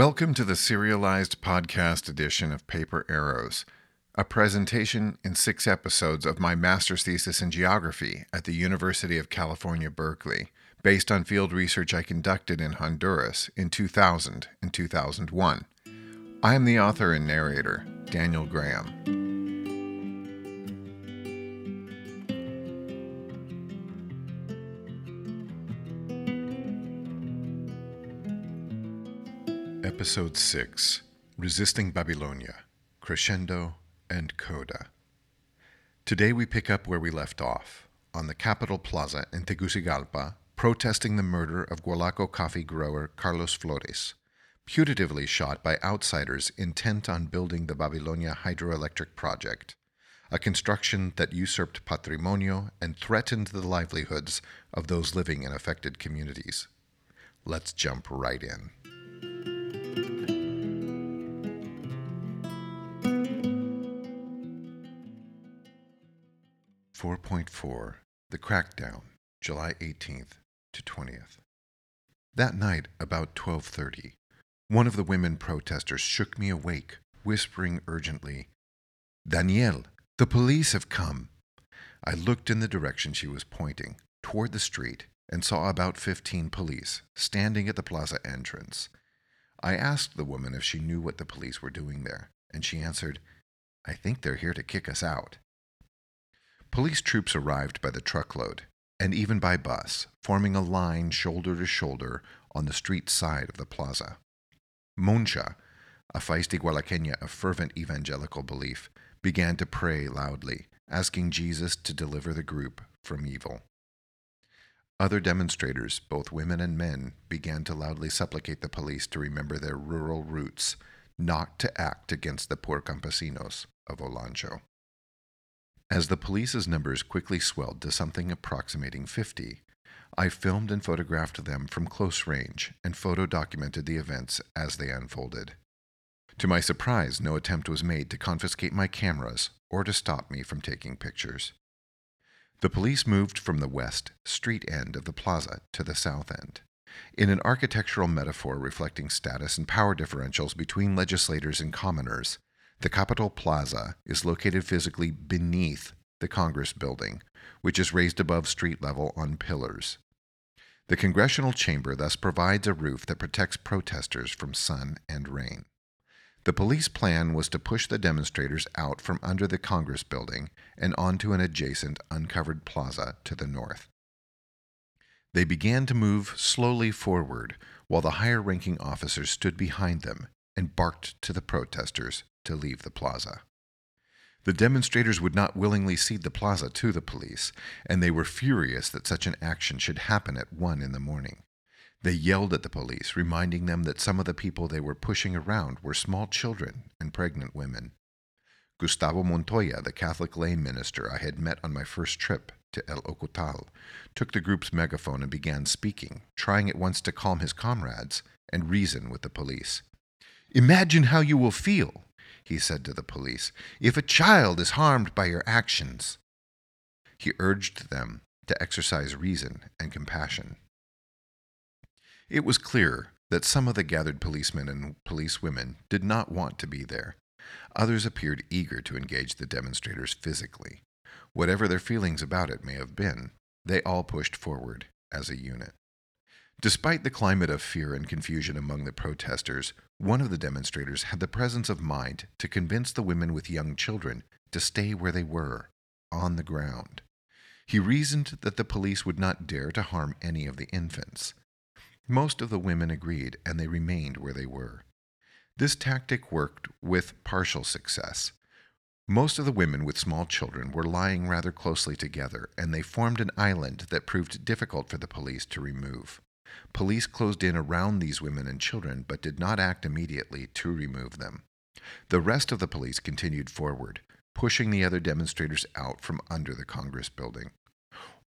Welcome to the serialized podcast edition of Paper Arrows, a presentation in six episodes of my master's thesis in geography at the University of California, Berkeley, based on field research I conducted in Honduras in 2000 and 2001. I am the author and narrator, Daniel Graham. Episode 6 Resisting Babylonia Crescendo and Coda. Today we pick up where we left off, on the Capitol Plaza in Tegucigalpa, protesting the murder of Gualaco coffee grower Carlos Flores, putatively shot by outsiders intent on building the Babylonia hydroelectric project, a construction that usurped patrimonio and threatened the livelihoods of those living in affected communities. Let's jump right in. 4.4 The Crackdown, July 18th to 20th. That night, about 12:30, one of the women protesters shook me awake, whispering urgently, "Daniel, the police have come." I looked in the direction she was pointing, toward the street, and saw about 15 police standing at the plaza entrance. I asked the woman if she knew what the police were doing there, and she answered, "I think they're here to kick us out." Police troops arrived by the truckload, and even by bus, forming a line shoulder to shoulder on the street side of the plaza. Moncha, a feisty Gualaqueña of fervent evangelical belief, began to pray loudly, asking Jesus to deliver the group from evil. Other demonstrators, both women and men, began to loudly supplicate the police to remember their rural roots, not to act against the poor campesinos of Olancho. As the police's numbers quickly swelled to something approximating 50, I filmed and photographed them from close range and photo documented the events as they unfolded. To my surprise, no attempt was made to confiscate my cameras or to stop me from taking pictures. The police moved from the west, street end of the plaza to the south end. In an architectural metaphor reflecting status and power differentials between legislators and commoners, the Capitol Plaza is located physically beneath the Congress building, which is raised above street level on pillars. The congressional chamber thus provides a roof that protects protesters from sun and rain. The police plan was to push the demonstrators out from under the Congress building and onto an adjacent uncovered plaza to the north. They began to move slowly forward while the higher ranking officers stood behind them and barked to the protesters to leave the plaza. The demonstrators would not willingly cede the plaza to the police, and they were furious that such an action should happen at one in the morning. They yelled at the police, reminding them that some of the people they were pushing around were small children and pregnant women. Gustavo Montoya, the Catholic lay minister I had met on my first trip to El Ocotal, took the group's megaphone and began speaking, trying at once to calm his comrades and reason with the police. Imagine how you will feel, he said to the police, if a child is harmed by your actions. He urged them to exercise reason and compassion. It was clear that some of the gathered policemen and policewomen did not want to be there. Others appeared eager to engage the demonstrators physically. Whatever their feelings about it may have been, they all pushed forward as a unit. Despite the climate of fear and confusion among the protesters, one of the demonstrators had the presence of mind to convince the women with young children to stay where they were, on the ground. He reasoned that the police would not dare to harm any of the infants. Most of the women agreed, and they remained where they were. This tactic worked with partial success. Most of the women with small children were lying rather closely together, and they formed an island that proved difficult for the police to remove. Police closed in around these women and children, but did not act immediately to remove them. The rest of the police continued forward, pushing the other demonstrators out from under the Congress building.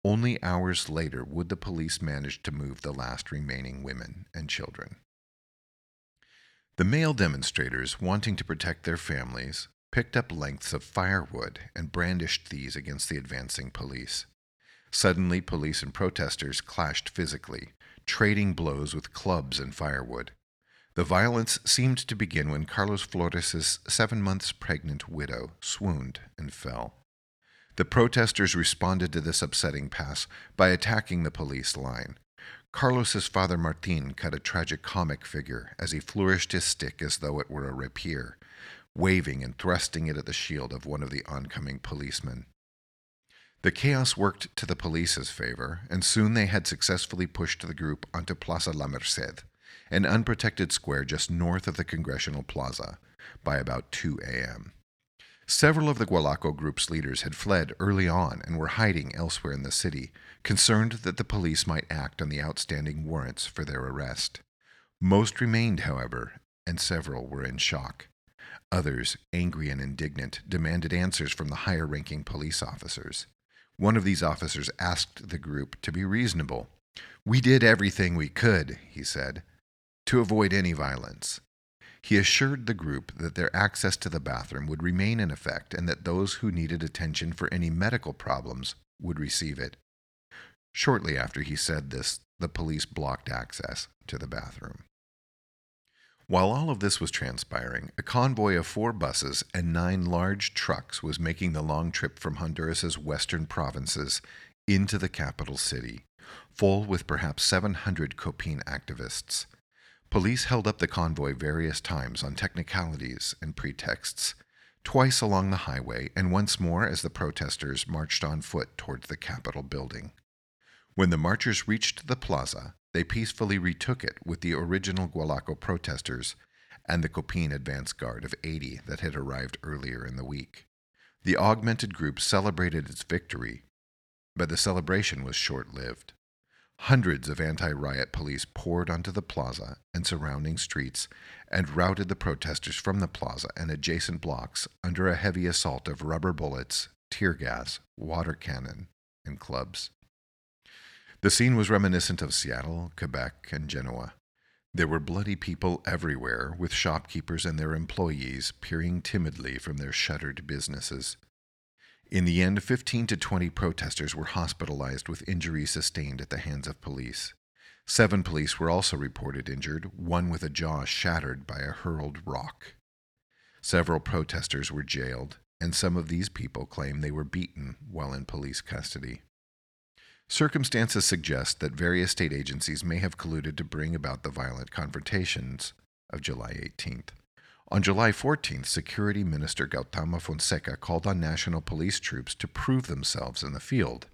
Only hours later would the police manage to move the last remaining women and children. The male demonstrators, wanting to protect their families, picked up lengths of firewood and brandished these against the advancing police. Suddenly, police and protesters clashed physically, trading blows with clubs and firewood. The violence seemed to begin when Carlos Flores' seven months pregnant widow swooned and fell. The protesters responded to this upsetting pass by attacking the police line. Carlos's father Martin cut a tragic comic figure as he flourished his stick as though it were a rapier, waving and thrusting it at the shield of one of the oncoming policemen. The chaos worked to the police's favor, and soon they had successfully pushed the group onto Plaza La Merced, an unprotected square just north of the Congressional Plaza, by about 2 a.m. Several of the Gualaco group's leaders had fled early on and were hiding elsewhere in the city, concerned that the police might act on the outstanding warrants for their arrest. Most remained, however, and several were in shock. Others, angry and indignant, demanded answers from the higher ranking police officers. One of these officers asked the group to be reasonable. We did everything we could, he said, to avoid any violence. He assured the group that their access to the bathroom would remain in effect and that those who needed attention for any medical problems would receive it. Shortly after he said this, the police blocked access to the bathroom. While all of this was transpiring, a convoy of four buses and nine large trucks was making the long trip from Honduras's western provinces into the capital city, full with perhaps 700 Copin activists. Police held up the convoy various times on technicalities and pretexts, twice along the highway and once more as the protesters marched on foot towards the Capitol building. When the marchers reached the plaza, they peacefully retook it with the original Gualaco protesters and the Copin advance guard of 80 that had arrived earlier in the week. The augmented group celebrated its victory, but the celebration was short lived. Hundreds of anti riot police poured onto the plaza and surrounding streets and routed the protesters from the plaza and adjacent blocks under a heavy assault of rubber bullets, tear gas, water cannon, and clubs. The scene was reminiscent of Seattle, Quebec, and Genoa. There were bloody people everywhere, with shopkeepers and their employees peering timidly from their shuttered businesses. In the end, 15 to 20 protesters were hospitalized with injuries sustained at the hands of police. Seven police were also reported injured, one with a jaw shattered by a hurled rock. Several protesters were jailed, and some of these people claim they were beaten while in police custody. Circumstances suggest that various state agencies may have colluded to bring about the violent confrontations of July 18th. On July 14th, Security Minister Gautama Fonseca called on national police troops to prove themselves in the field,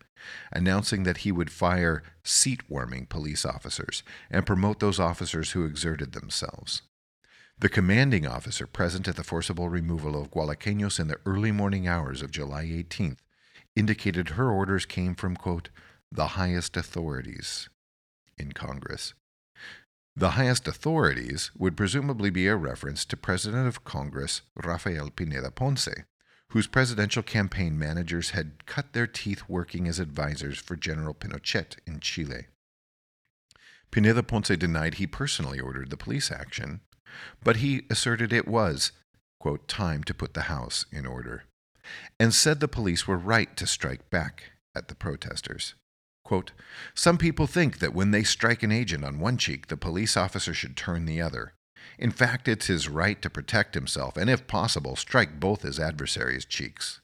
announcing that he would fire seat warming police officers and promote those officers who exerted themselves. The commanding officer present at the forcible removal of Gualaqueños in the early morning hours of July 18th indicated her orders came from, quote, the highest authorities in Congress. The highest authorities would presumably be a reference to President of Congress Rafael Pineda Ponce, whose presidential campaign managers had cut their teeth working as advisors for General Pinochet in Chile. Pineda Ponce denied he personally ordered the police action, but he asserted it was, quote, time to put the house in order, and said the police were right to strike back at the protesters. Quote, Some people think that when they strike an agent on one cheek, the police officer should turn the other. In fact, it's his right to protect himself, and if possible, strike both his adversary's cheeks.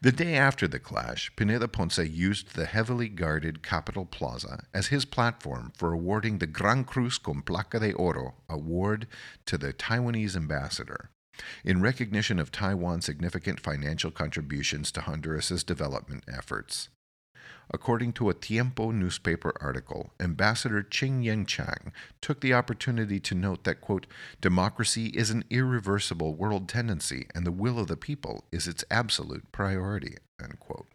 The day after the clash, Pineda Ponce used the heavily guarded Capitol Plaza as his platform for awarding the Gran Cruz con Placa de Oro award to the Taiwanese ambassador in recognition of Taiwan's significant financial contributions to Honduras's development efforts. According to a Tiempo newspaper article, Ambassador Ching Yen Chang took the opportunity to note that, quote, democracy is an irreversible world tendency and the will of the people is its absolute priority, unquote.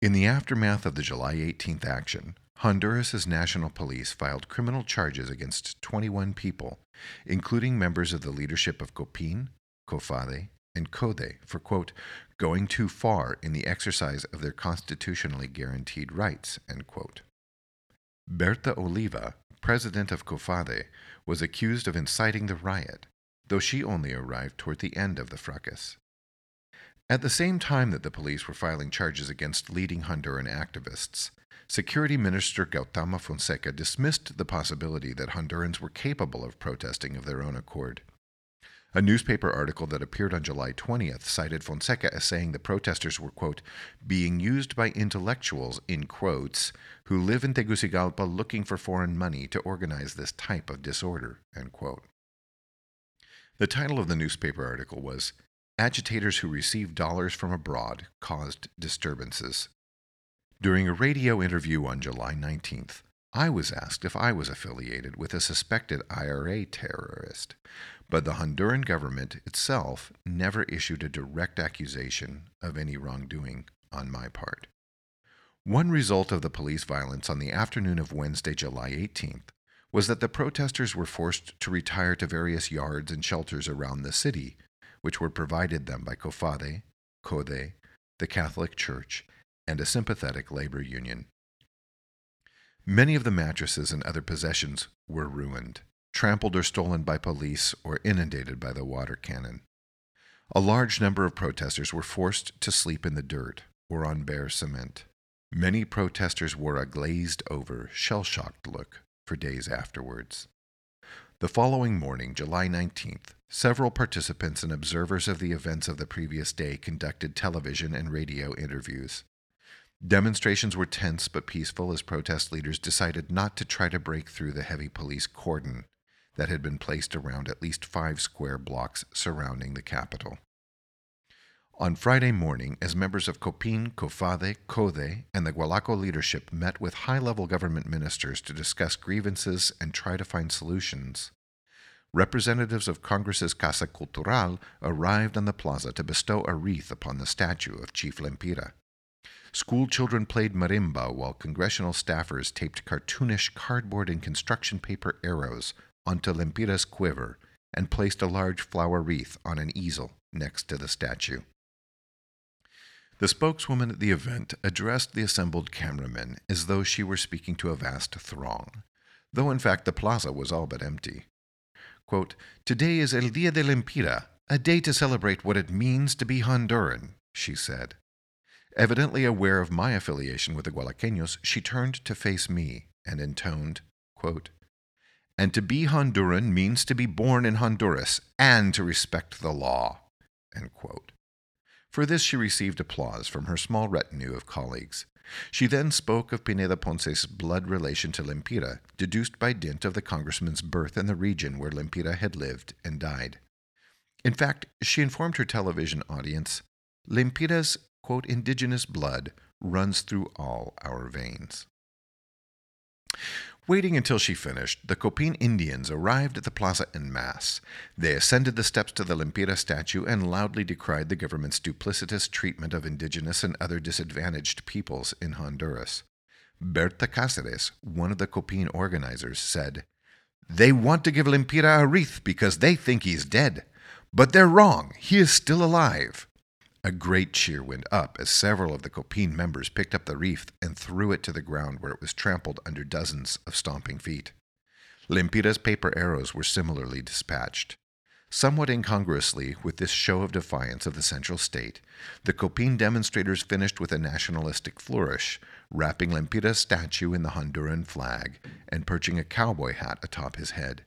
In the aftermath of the July 18th action, Honduras's national police filed criminal charges against 21 people, including members of the leadership of COPIN, COFADE, and CODE for, quote, going too far in the exercise of their constitutionally guaranteed rights, end quote. Berta Oliva, president of COFADE, was accused of inciting the riot, though she only arrived toward the end of the fracas. At the same time that the police were filing charges against leading Honduran activists, Security Minister Gautama Fonseca dismissed the possibility that Hondurans were capable of protesting of their own accord. A newspaper article that appeared on July 20th cited Fonseca as saying the protesters were, quote, being used by intellectuals, in quotes, who live in Tegucigalpa looking for foreign money to organize this type of disorder, end quote. The title of the newspaper article was Agitators Who Received Dollars from Abroad Caused Disturbances. During a radio interview on July 19th, I was asked if I was affiliated with a suspected IRA terrorist, but the Honduran government itself never issued a direct accusation of any wrongdoing on my part. One result of the police violence on the afternoon of Wednesday, July 18th, was that the protesters were forced to retire to various yards and shelters around the city, which were provided them by COFADE, CODE, the Catholic Church, and a sympathetic labor union. Many of the mattresses and other possessions were ruined trampled or stolen by police, or inundated by the water cannon. A large number of protesters were forced to sleep in the dirt or on bare cement. Many protesters wore a glazed over, shell shocked look for days afterwards. The following morning, July 19th, several participants and observers of the events of the previous day conducted television and radio interviews. Demonstrations were tense but peaceful as protest leaders decided not to try to break through the heavy police cordon that had been placed around at least five square blocks surrounding the capital. On Friday morning, as members of COPIN, COFADE, CODE, and the Gualaco leadership met with high level government ministers to discuss grievances and try to find solutions, representatives of Congress's Casa Cultural arrived on the plaza to bestow a wreath upon the statue of Chief Lempira. School children played marimba while congressional staffers taped cartoonish cardboard and construction paper arrows onto Lempira's quiver and placed a large flower wreath on an easel next to the statue. The spokeswoman at the event addressed the assembled cameramen as though she were speaking to a vast throng, though in fact the plaza was all but empty. Quote, Today is El Dia de Lempira, a day to celebrate what it means to be Honduran, she said. Evidently aware of my affiliation with the Gualaqueños, she turned to face me and intoned, quote, and to be Honduran means to be born in Honduras and to respect the law. For this she received applause from her small retinue of colleagues. She then spoke of Pineda Ponce's blood relation to Lempira, deduced by dint of the congressman's birth in the region where Lempira had lived and died. In fact, she informed her television audience, Lempira's, quote, indigenous blood runs through all our veins. Waiting until she finished, the Copin Indians arrived at the plaza en masse. They ascended the steps to the Lempira statue and loudly decried the government's duplicitous treatment of indigenous and other disadvantaged peoples in Honduras. Berta Cáceres, one of the Copin organizers, said, They want to give Lempira a wreath because they think he's dead. But they're wrong. He is still alive. A great cheer went up as several of the Copin members picked up the wreath and threw it to the ground where it was trampled under dozens of stomping feet. Lempira's paper arrows were similarly dispatched. Somewhat incongruously with this show of defiance of the central state, the Copin demonstrators finished with a nationalistic flourish, wrapping Lempira's statue in the Honduran flag and perching a cowboy hat atop his head.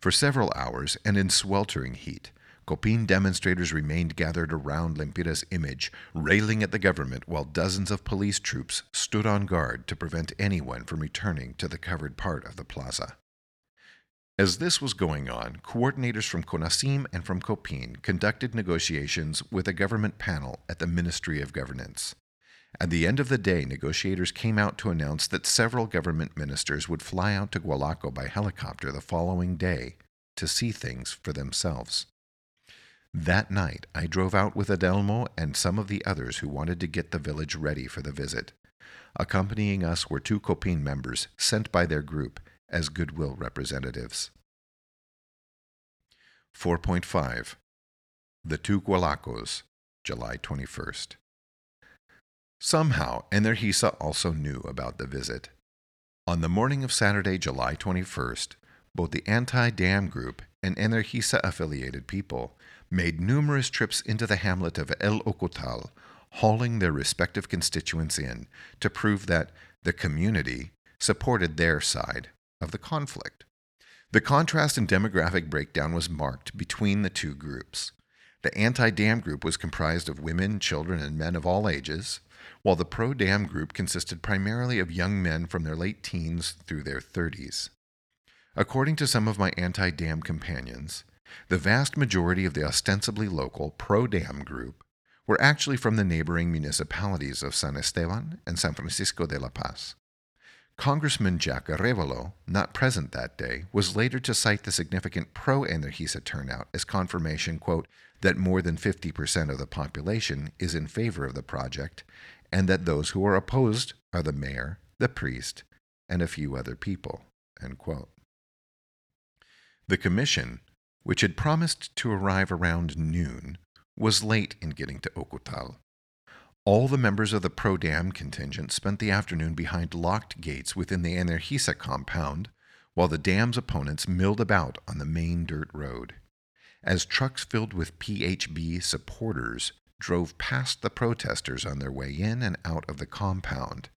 For several hours and in sweltering heat, Copin demonstrators remained gathered around Lempira's image, railing at the government while dozens of police troops stood on guard to prevent anyone from returning to the covered part of the plaza. As this was going on, coordinators from CONACYM and from COPIN conducted negotiations with a government panel at the Ministry of Governance. At the end of the day, negotiators came out to announce that several government ministers would fly out to Gualaco by helicopter the following day to see things for themselves. That night, I drove out with Adelmo and some of the others who wanted to get the village ready for the visit. Accompanying us were two Copin members sent by their group as goodwill representatives. 4.5 The Two Gualacos, July 21st. Somehow, Energisa also knew about the visit. On the morning of Saturday, July 21st, both the anti dam group and Energisa affiliated people made numerous trips into the hamlet of El Ocotal, hauling their respective constituents in to prove that the community, supported their side of the conflict. The contrast in demographic breakdown was marked between the two groups. The anti dam group was comprised of women, children, and men of all ages, while the pro dam group consisted primarily of young men from their late teens through their 30s. According to some of my anti dam companions, the vast majority of the ostensibly local pro dam group were actually from the neighboring municipalities of San Esteban and San Francisco de la Paz. Congressman Jack Arevalo, not present that day, was later to cite the significant pro Energisa turnout as confirmation, quote, that more than 50% of the population is in favor of the project, and that those who are opposed are the mayor, the priest, and a few other people. The commission, which had promised to arrive around noon, was late in getting to Ocotal. All the members of the pro dam contingent spent the afternoon behind locked gates within the Energisa compound, while the dam's opponents milled about on the main dirt road. As trucks filled with PHB supporters drove past the protesters on their way in and out of the compound,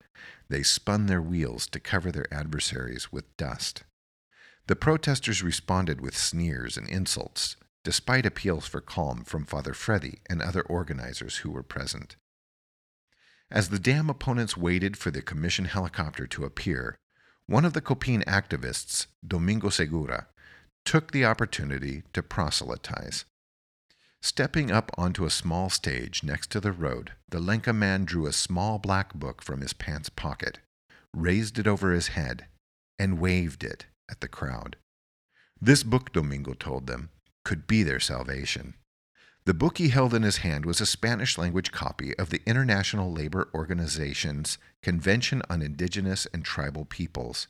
they spun their wheels to cover their adversaries with dust. The protesters responded with sneers and insults, despite appeals for calm from Father Freddy and other organizers who were present. As the dam opponents waited for the commission helicopter to appear, one of the Copin activists, Domingo Segura, took the opportunity to proselytize. Stepping up onto a small stage next to the road, the Lenca man drew a small black book from his pants pocket, raised it over his head, and waved it at the crowd. This book, Domingo told them, could be their salvation. The book he held in his hand was a Spanish language copy of the International Labor Organization's Convention on Indigenous and Tribal Peoples,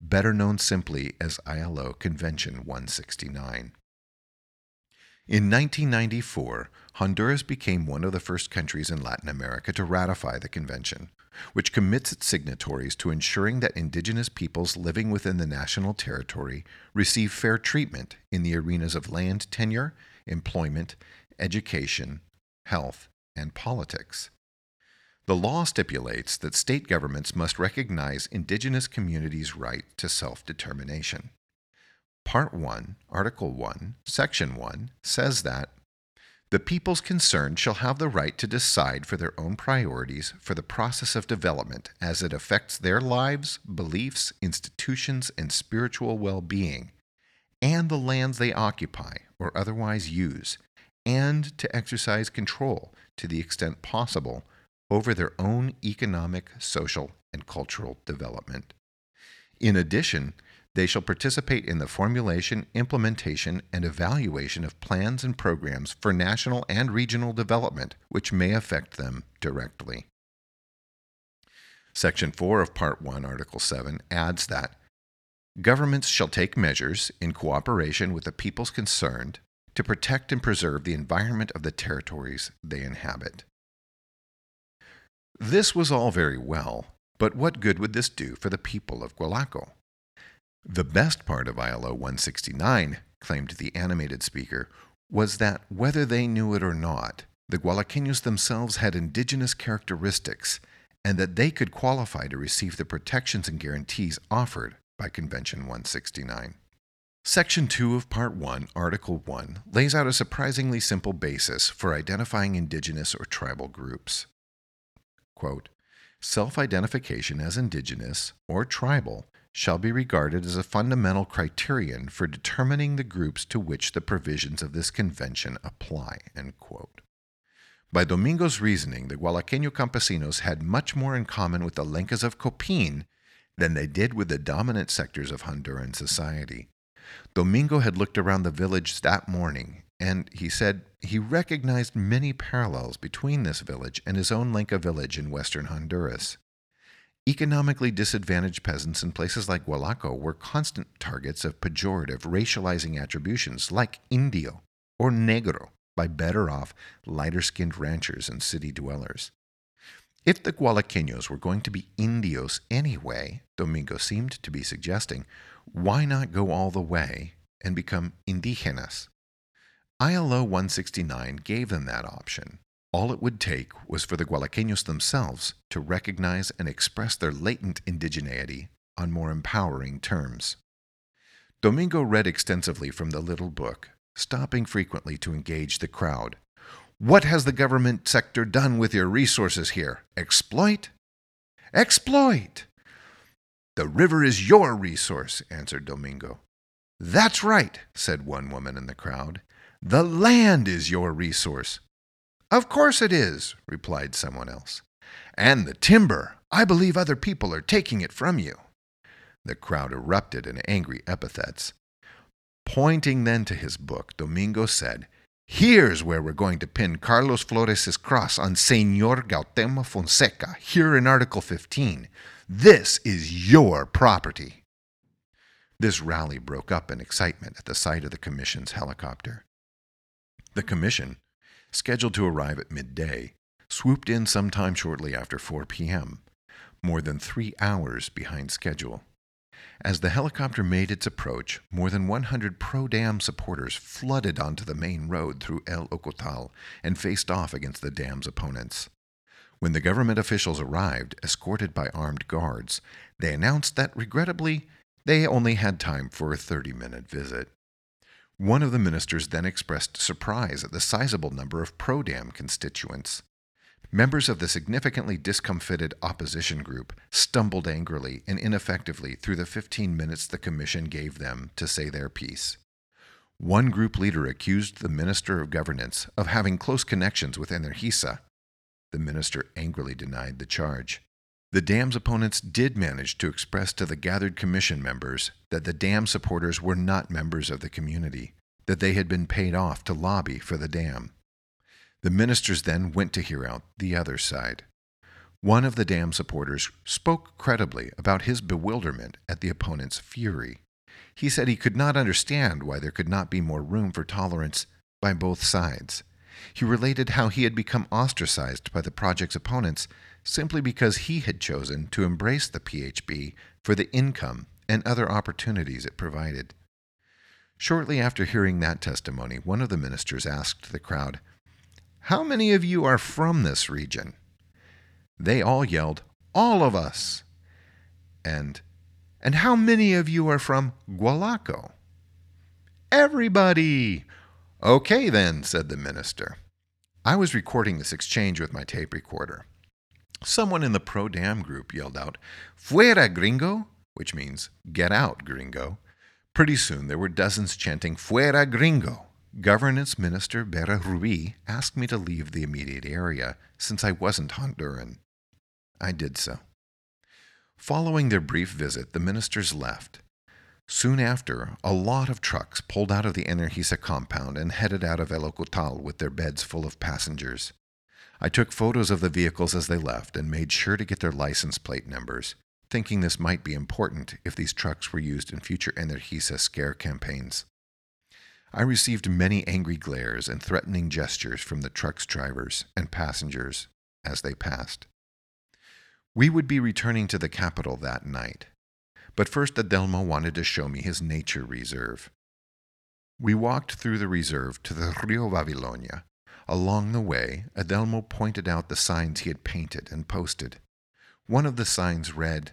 better known simply as ILO Convention 169. In 1994, Honduras became one of the first countries in Latin America to ratify the convention, which commits its signatories to ensuring that indigenous peoples living within the national territory receive fair treatment in the arenas of land tenure, employment, education, health, and politics. The law stipulates that state governments must recognize indigenous communities' right to self determination. Part 1, Article 1, Section 1 says that the peoples concerned shall have the right to decide for their own priorities for the process of development as it affects their lives, beliefs, institutions, and spiritual well being, and the lands they occupy or otherwise use, and to exercise control to the extent possible over their own economic, social, and cultural development. In addition, they shall participate in the formulation, implementation, and evaluation of plans and programs for national and regional development which may affect them directly. Section 4 of Part 1, Article 7 adds that governments shall take measures in cooperation with the peoples concerned to protect and preserve the environment of the territories they inhabit. This was all very well, but what good would this do for the people of Gualaco? The best part of ILO 169, claimed the animated speaker, was that whether they knew it or not, the Gualaqueños themselves had indigenous characteristics and that they could qualify to receive the protections and guarantees offered by Convention 169. Section 2 of Part 1, Article 1, lays out a surprisingly simple basis for identifying indigenous or tribal groups. Self identification as indigenous or tribal shall be regarded as a fundamental criterion for determining the groups to which the provisions of this convention apply. By Domingo's reasoning, the Gualaqueño campesinos had much more in common with the Lencas of Copin than they did with the dominant sectors of Honduran society. Domingo had looked around the village that morning, and he said he recognized many parallels between this village and his own Lenca village in western Honduras. Economically disadvantaged peasants in places like Gualaco were constant targets of pejorative racializing attributions like indio or negro by better off, lighter skinned ranchers and city dwellers. If the Gualaqueños were going to be indios anyway, Domingo seemed to be suggesting, why not go all the way and become indígenas? ILO 169 gave them that option, All it would take was for the Gualaqueños themselves to recognize and express their latent indigeneity on more empowering terms. Domingo read extensively from the little book, stopping frequently to engage the crowd. What has the government sector done with your resources here? Exploit? Exploit! The river is your resource, answered Domingo. That's right, said one woman in the crowd. The land is your resource. Of course it is, replied someone else. And the timber. I believe other people are taking it from you. The crowd erupted in angry epithets. Pointing then to his book, Domingo said, Here's where we're going to pin Carlos Flores' cross on Senor Gautama Fonseca, here in Article 15. This is your property. This rally broke up in excitement at the sight of the Commission's helicopter. The Commission, scheduled to arrive at midday, swooped in sometime shortly after 4 p.m., more than three hours behind schedule. As the helicopter made its approach, more than 100 pro dam supporters flooded onto the main road through El Ocotal and faced off against the dam's opponents. When the government officials arrived, escorted by armed guards, they announced that, regrettably, they only had time for a 30 minute visit. One of the ministers then expressed surprise at the sizable number of pro dam constituents. Members of the significantly discomfited opposition group stumbled angrily and ineffectively through the 15 minutes the commission gave them to say their piece. One group leader accused the Minister of Governance of having close connections with Energisa. The minister angrily denied the charge. The dam's opponents did manage to express to the gathered commission members that the dam supporters were not members of the community, that they had been paid off to lobby for the dam. The ministers then went to hear out the other side. One of the dam supporters spoke credibly about his bewilderment at the opponent's fury. He said he could not understand why there could not be more room for tolerance by both sides. He related how he had become ostracized by the project's opponents simply because he had chosen to embrace the PHB for the income and other opportunities it provided. Shortly after hearing that testimony, one of the ministers asked the crowd, how many of you are from this region? They all yelled, All of us. And, and how many of you are from Gualaco? Everybody. Okay, then, said the minister. I was recording this exchange with my tape recorder. Someone in the pro dam group yelled out, Fuera, gringo, which means get out, gringo. Pretty soon there were dozens chanting, Fuera, gringo. Governance Minister Vera Rubí asked me to leave the immediate area since I wasn't Honduran. I did so. Following their brief visit, the ministers left. Soon after, a lot of trucks pulled out of the Energisa compound and headed out of El Ocotal with their beds full of passengers. I took photos of the vehicles as they left and made sure to get their license plate numbers, thinking this might be important if these trucks were used in future Energisa scare campaigns. I received many angry glares and threatening gestures from the truck's drivers and passengers as they passed. We would be returning to the capital that night, but first Adelmo wanted to show me his nature reserve. We walked through the reserve to the Rio Babilonia. Along the way, Adelmo pointed out the signs he had painted and posted. One of the signs read,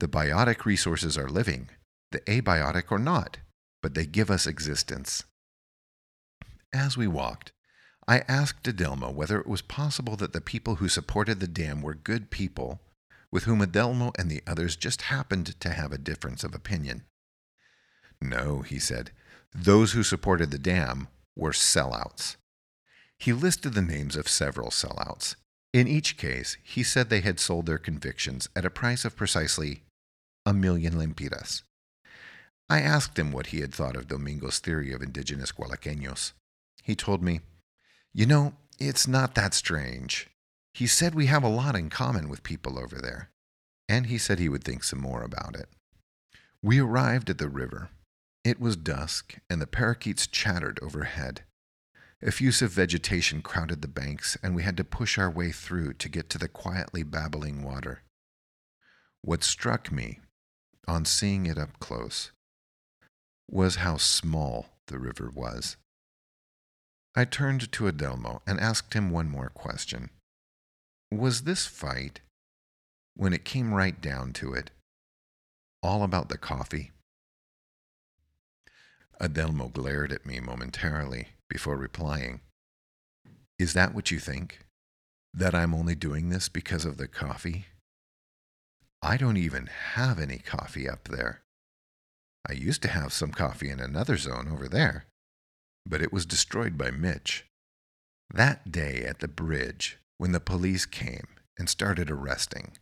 The biotic resources are living, the abiotic are not but they give us existence. As we walked, I asked Adelmo whether it was possible that the people who supported the dam were good people with whom Adelmo and the others just happened to have a difference of opinion. No, he said, those who supported the dam were sellouts. He listed the names of several sellouts. In each case, he said they had sold their convictions at a price of precisely a million lempiras, I asked him what he had thought of Domingo's theory of indigenous Gualaqueños. He told me, You know, it's not that strange. He said we have a lot in common with people over there, and he said he would think some more about it. We arrived at the river. It was dusk, and the parakeets chattered overhead. Effusive vegetation crowded the banks, and we had to push our way through to get to the quietly babbling water. What struck me, on seeing it up close, was how small the river was. I turned to Adelmo and asked him one more question. Was this fight, when it came right down to it, all about the coffee? Adelmo glared at me momentarily before replying. Is that what you think? That I'm only doing this because of the coffee? I don't even have any coffee up there. I used to have some coffee in another zone over there but it was destroyed by Mitch. That day at the bridge, when the police came and started arresting,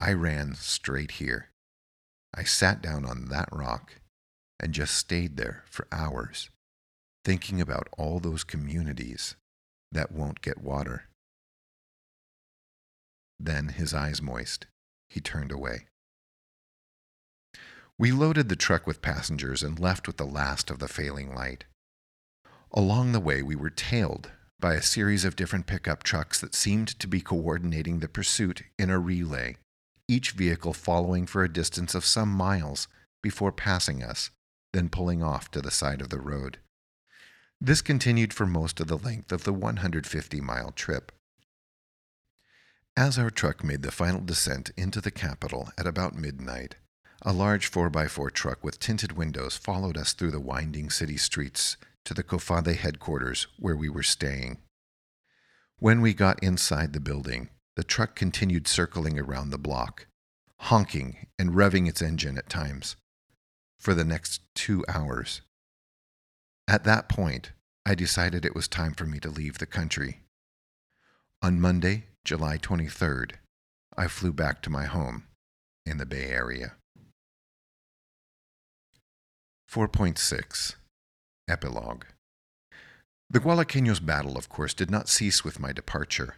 I ran straight here. I sat down on that rock and just stayed there for hours, thinking about all those communities that won't get water. Then, his eyes moist, he turned away. We loaded the truck with passengers and left with the last of the failing light. Along the way, we were tailed by a series of different pickup trucks that seemed to be coordinating the pursuit in a relay, each vehicle following for a distance of some miles before passing us, then pulling off to the side of the road. This continued for most of the length of the 150 mile trip. As our truck made the final descent into the capital at about midnight, a large 4x4 truck with tinted windows followed us through the winding city streets to the COFADE headquarters where we were staying. When we got inside the building, the truck continued circling around the block, honking and revving its engine at times, for the next two hours. At that point, I decided it was time for me to leave the country. On Monday, July 23rd, I flew back to my home in the Bay Area. 4.6 Epilogue The Gualaqueños battle, of course, did not cease with my departure.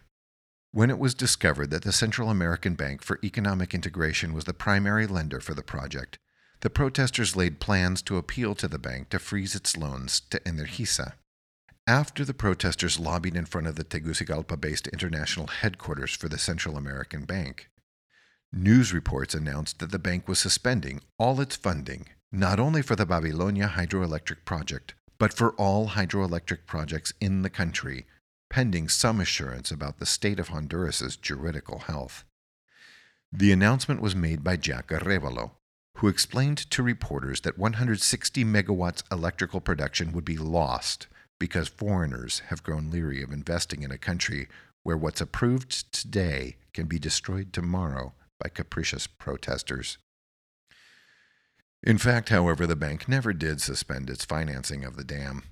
When it was discovered that the Central American Bank for Economic Integration was the primary lender for the project, the protesters laid plans to appeal to the bank to freeze its loans to Energisa. After the protesters lobbied in front of the Tegucigalpa based international headquarters for the Central American Bank, news reports announced that the bank was suspending all its funding, not only for the Babilonia hydroelectric project, but for all hydroelectric projects in the country, pending some assurance about the state of Honduras's juridical health. The announcement was made by Jack Arevalo, who explained to reporters that 160 megawatts electrical production would be lost because foreigners have grown leery of investing in a country where what's approved today can be destroyed tomorrow by capricious protesters. In fact, however, the bank never did suspend its financing of the dam.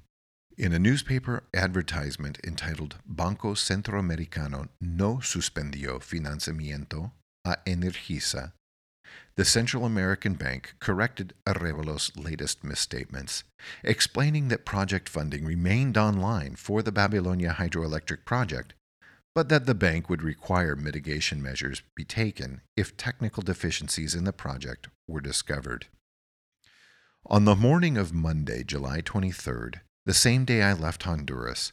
In a newspaper advertisement entitled Banco Centroamericano no suspendió financiamiento a Energisa, the Central American Bank corrected Arevalo's latest misstatements, explaining that project funding remained online for the Babylonia hydroelectric project, but that the bank would require mitigation measures be taken if technical deficiencies in the project were discovered. On the morning of Monday, July 23rd, the same day I left Honduras,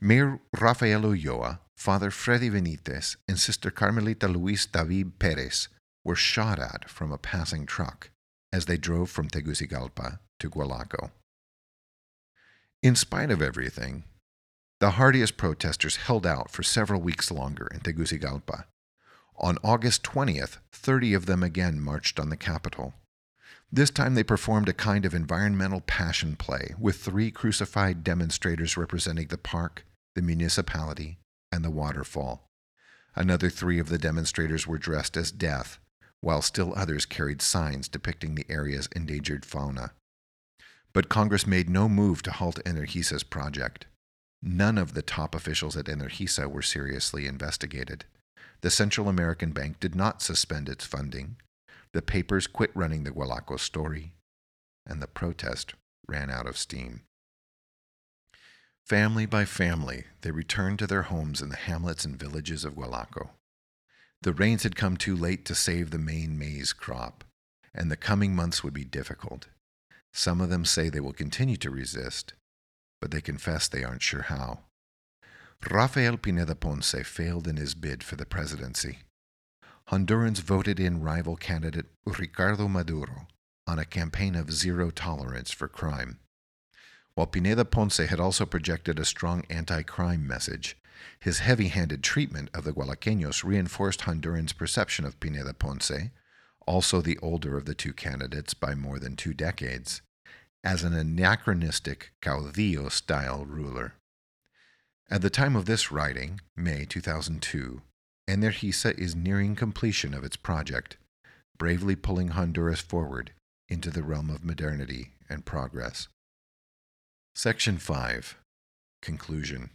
Mayor Rafael Ulloa, Father Freddy Benitez, and Sister Carmelita Luis David Perez were shot at from a passing truck as they drove from Tegucigalpa to Gualaco. In spite of everything, the hardiest protesters held out for several weeks longer in Tegucigalpa. On August 20th, 30 of them again marched on the capital. This time they performed a kind of environmental passion play with three crucified demonstrators representing the park, the municipality, and the waterfall. Another three of the demonstrators were dressed as death, while still others carried signs depicting the area's endangered fauna. But Congress made no move to halt Energisa's project. None of the top officials at Energisa were seriously investigated. The Central American Bank did not suspend its funding, the papers quit running the Gualaco story, and the protest ran out of steam. Family by family, they returned to their homes in the hamlets and villages of Gualaco. The rains had come too late to save the main maize crop, and the coming months would be difficult. Some of them say they will continue to resist, but they confess they aren't sure how. Rafael Pineda Ponce failed in his bid for the presidency. Hondurans voted in rival candidate Ricardo Maduro on a campaign of zero tolerance for crime. While Pineda Ponce had also projected a strong anti crime message, his heavy handed treatment of the Gualaqueños reinforced Hondurans' perception of Pineda Ponce, also the older of the two candidates by more than two decades, as an anachronistic caudillo style ruler. At the time of this writing, May 2002, Energisa is nearing completion of its project, bravely pulling Honduras forward into the realm of modernity and progress. Section 5 Conclusion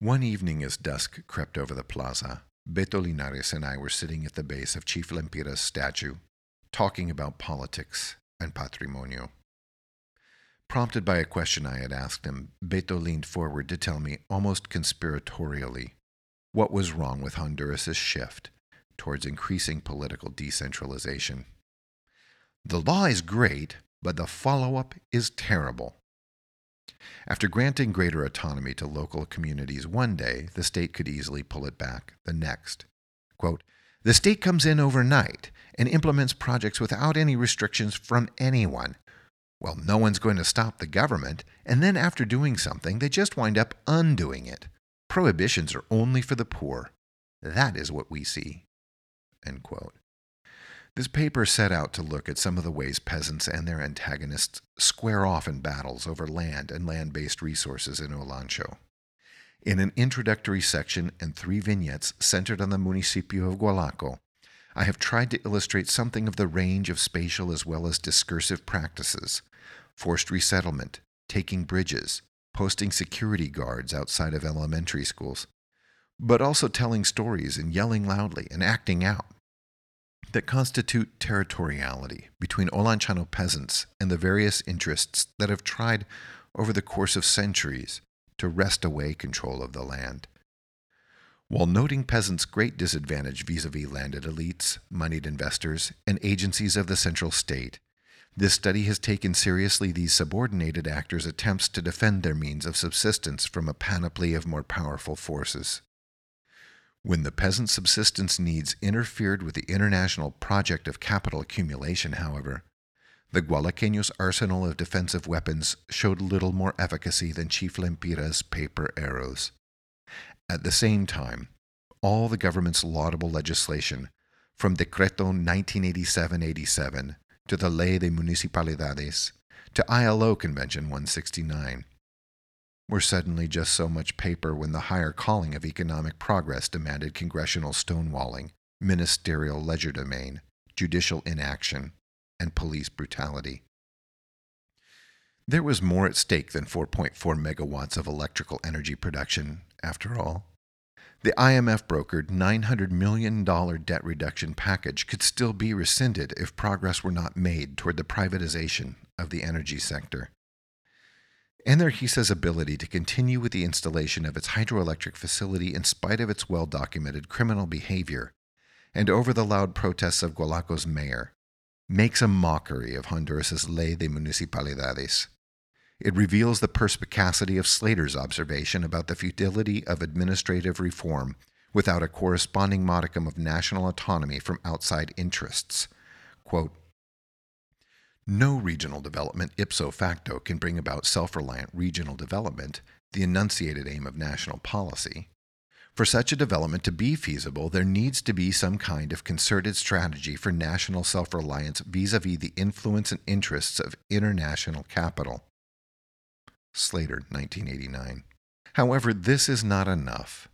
One evening as dusk crept over the plaza, Beto Linares and I were sitting at the base of Chief Lempira's statue, talking about politics and patrimonio. Prompted by a question I had asked him, Beto leaned forward to tell me almost conspiratorially what was wrong with Honduras's shift towards increasing political decentralization. The law is great, but the follow up is terrible. After granting greater autonomy to local communities one day, the state could easily pull it back the next. Quote, the state comes in overnight and implements projects without any restrictions from anyone. Well, no one's going to stop the government, and then after doing something, they just wind up undoing it. Prohibitions are only for the poor. That is what we see. This paper set out to look at some of the ways peasants and their antagonists square off in battles over land and land based resources in Olancho. In an introductory section and three vignettes centered on the municipio of Gualaco, I have tried to illustrate something of the range of spatial as well as discursive practices forced resettlement, taking bridges, posting security guards outside of elementary schools, but also telling stories and yelling loudly and acting out that constitute territoriality between Olanchano peasants and the various interests that have tried over the course of centuries to wrest away control of the land. While noting peasants' great disadvantage vis a vis landed elites, moneyed investors, and agencies of the central state, this study has taken seriously these subordinated actors' attempts to defend their means of subsistence from a panoply of more powerful forces. When the peasant subsistence needs interfered with the international project of capital accumulation, however, the Gualaqueños' arsenal of defensive weapons showed little more efficacy than Chief Lempira's paper arrows. At the same time, all the government's laudable legislation, from Decreto 1987 87 to the Ley de Municipalidades, to ILO Convention 169, were suddenly just so much paper when the higher calling of economic progress demanded congressional stonewalling, ministerial legerdemain, judicial inaction, and police brutality. There was more at stake than 4.4 megawatts of electrical energy production, after all. The IMF brokered $900 million debt reduction package could still be rescinded if progress were not made toward the privatization of the energy sector. And their Energisa's ability to continue with the installation of its hydroelectric facility in spite of its well documented criminal behavior and over the loud protests of Gualaco's mayor makes a mockery of Honduras's Ley de Municipalidades. It reveals the perspicacity of Slater's observation about the futility of administrative reform without a corresponding modicum of national autonomy from outside interests. Quote, no regional development ipso facto can bring about self reliant regional development, the enunciated aim of national policy. For such a development to be feasible, there needs to be some kind of concerted strategy for national self reliance vis a vis the influence and interests of international capital. Slater, 1989. However, this is not enough.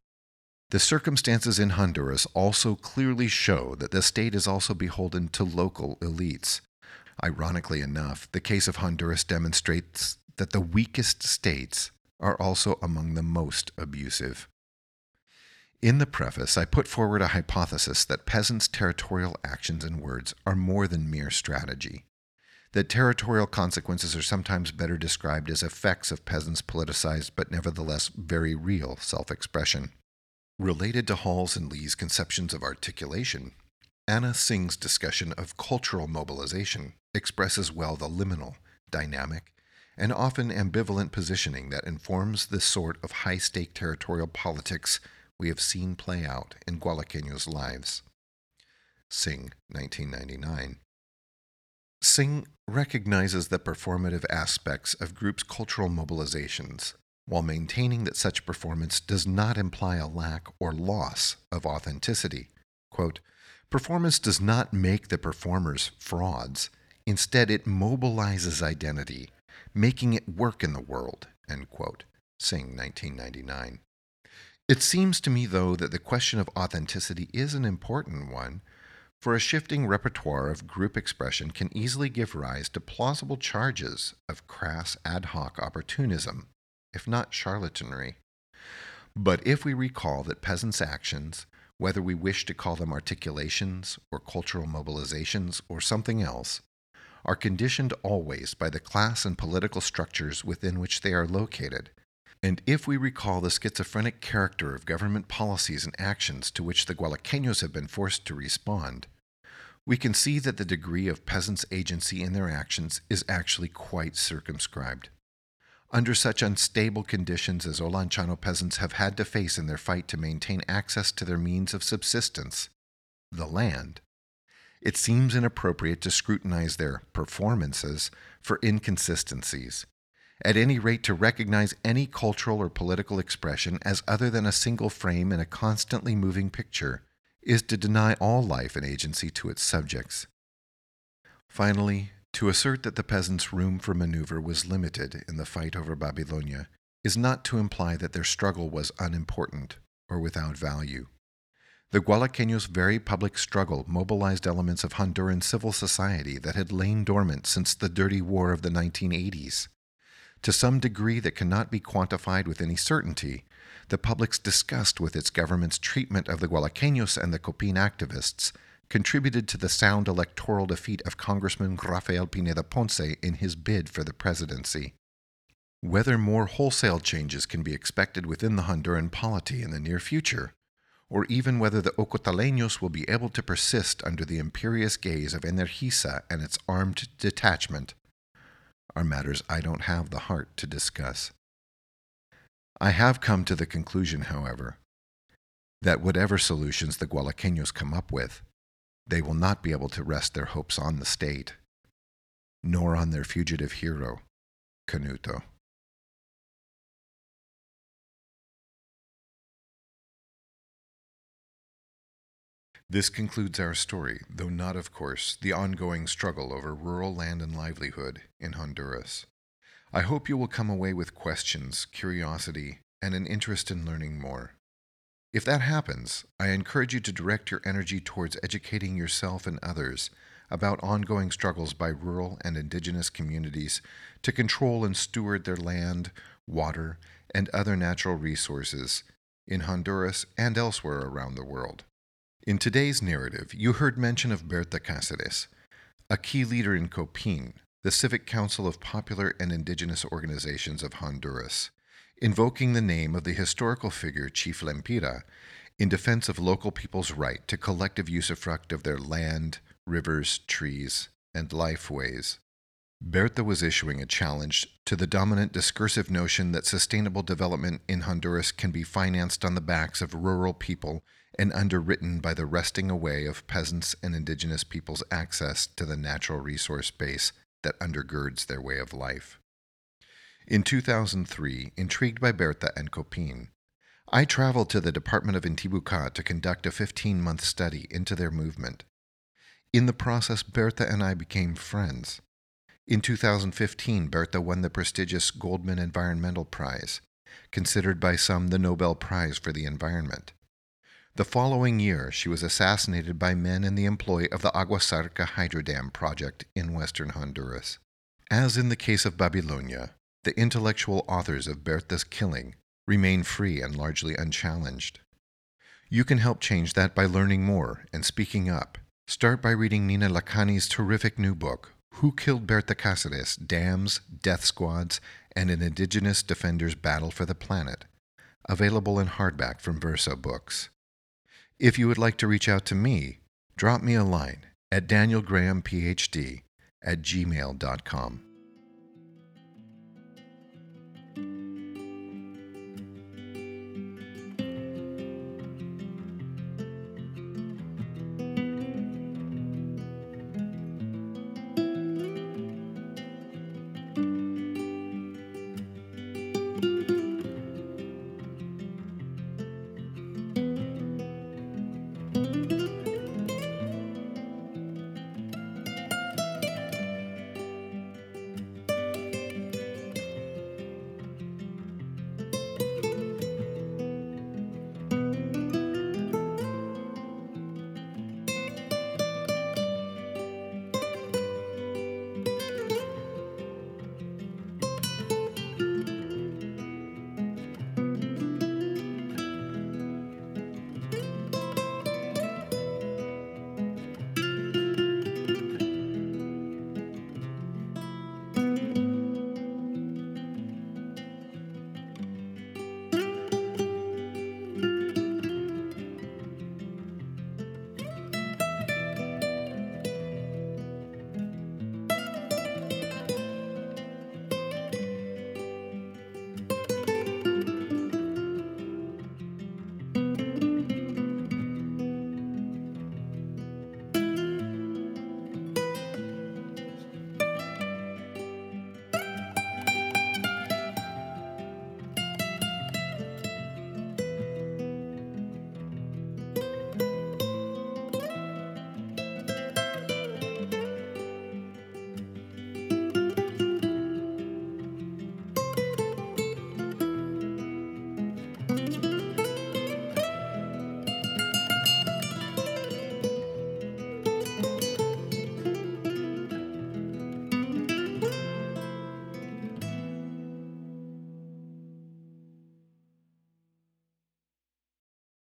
The circumstances in Honduras also clearly show that the state is also beholden to local elites. Ironically enough, the case of Honduras demonstrates that the weakest states are also among the most abusive. In the preface, I put forward a hypothesis that peasants' territorial actions and words are more than mere strategy that territorial consequences are sometimes better described as effects of peasants' politicized but nevertheless very real self expression. Related to Hall's and Li's conceptions of articulation, Anna Tsing's discussion of cultural mobilization expresses well the liminal, dynamic, and often ambivalent positioning that informs the sort of high stake territorial politics we have seen play out in Gualaqueños' lives. Tsing, 1999. Tsing recognizes the performative aspects of groups' cultural mobilizations while maintaining that such performance does not imply a lack or loss of authenticity. Quote, Performance does not make the performers frauds. Instead, it mobilizes identity, making it work in the world. End quote. Tsing, 1999. It seems to me, though, that the question of authenticity is an important one, for a shifting repertoire of group expression can easily give rise to plausible charges of crass ad hoc opportunism if not charlatanry. But if we recall that peasants' actions, whether we wish to call them articulations or cultural mobilizations or something else, are conditioned always by the class and political structures within which they are located, and if we recall the schizophrenic character of government policies and actions to which the Gualaqueños have been forced to respond, we can see that the degree of peasants' agency in their actions is actually quite circumscribed under such unstable conditions as Olanchano peasants have had to face in their fight to maintain access to their means of subsistence, the land, it seems inappropriate to scrutinize their performances for inconsistencies. At any rate, to recognize any cultural or political expression as other than a single frame in a constantly moving picture is to deny all life and agency to its subjects. Finally, to assert that the peasants' room for maneuver was limited in the fight over Babylonia is not to imply that their struggle was unimportant or without value. The Gualaqueños' very public struggle mobilized elements of Honduran civil society that had lain dormant since the dirty war of the 1980s. To some degree that cannot be quantified with any certainty, the public's disgust with its government's treatment of the Gualaqueños and the Copin activists contributed to the sound electoral defeat of Congressman Rafael Pineda Ponce in his bid for the presidency. Whether more wholesale changes can be expected within the Honduran polity in the near future, or even whether the Ocotaleños will be able to persist under the imperious gaze of Energisa and its armed detachment, are matters I don't have the heart to discuss. I have come to the conclusion, however, that whatever solutions the Gualaqueños come up with, they will not be able to rest their hopes on the state, nor on their fugitive hero, Canuto. This concludes our story, though not, of course, the ongoing struggle over rural land and livelihood in Honduras. I hope you will come away with questions, curiosity, and an interest in learning more. If that happens, I encourage you to direct your energy towards educating yourself and others about ongoing struggles by rural and indigenous communities to control and steward their land, water, and other natural resources in Honduras and elsewhere around the world. In today's narrative, you heard mention of Berta Cáceres, a key leader in COPIN, the Civic Council of Popular and Indigenous Organizations of Honduras invoking the name of the historical figure Chief Lempira in defense of local people's right to collective usufruct of their land, rivers, trees, and lifeways. Berta was issuing a challenge to the dominant discursive notion that sustainable development in Honduras can be financed on the backs of rural people and underwritten by the wresting away of peasants and indigenous peoples' access to the natural resource base that undergirds their way of life. In 2003, intrigued by Berta and Copin, I traveled to the Department of Intibucá to conduct a 15 month study into their movement. In the process, Berta and I became friends. In 2015, Berta won the prestigious Goldman Environmental Prize, considered by some the Nobel Prize for the Environment. The following year, she was assassinated by men in the employ of the Agua Zarca Hydro Dam project in western Honduras. As in the case of Babylonia, the intellectual authors of Berta's killing remain free and largely unchallenged. You can help change that by learning more and speaking up. Start by reading Nina Lakhani's terrific new book, Who Killed Berta Cáceres Dams, Death Squads, and an Indigenous Defender's Battle for the Planet, available in hardback from Verso Books. If you would like to reach out to me, drop me a line at danielgrahamphd at gmail.com.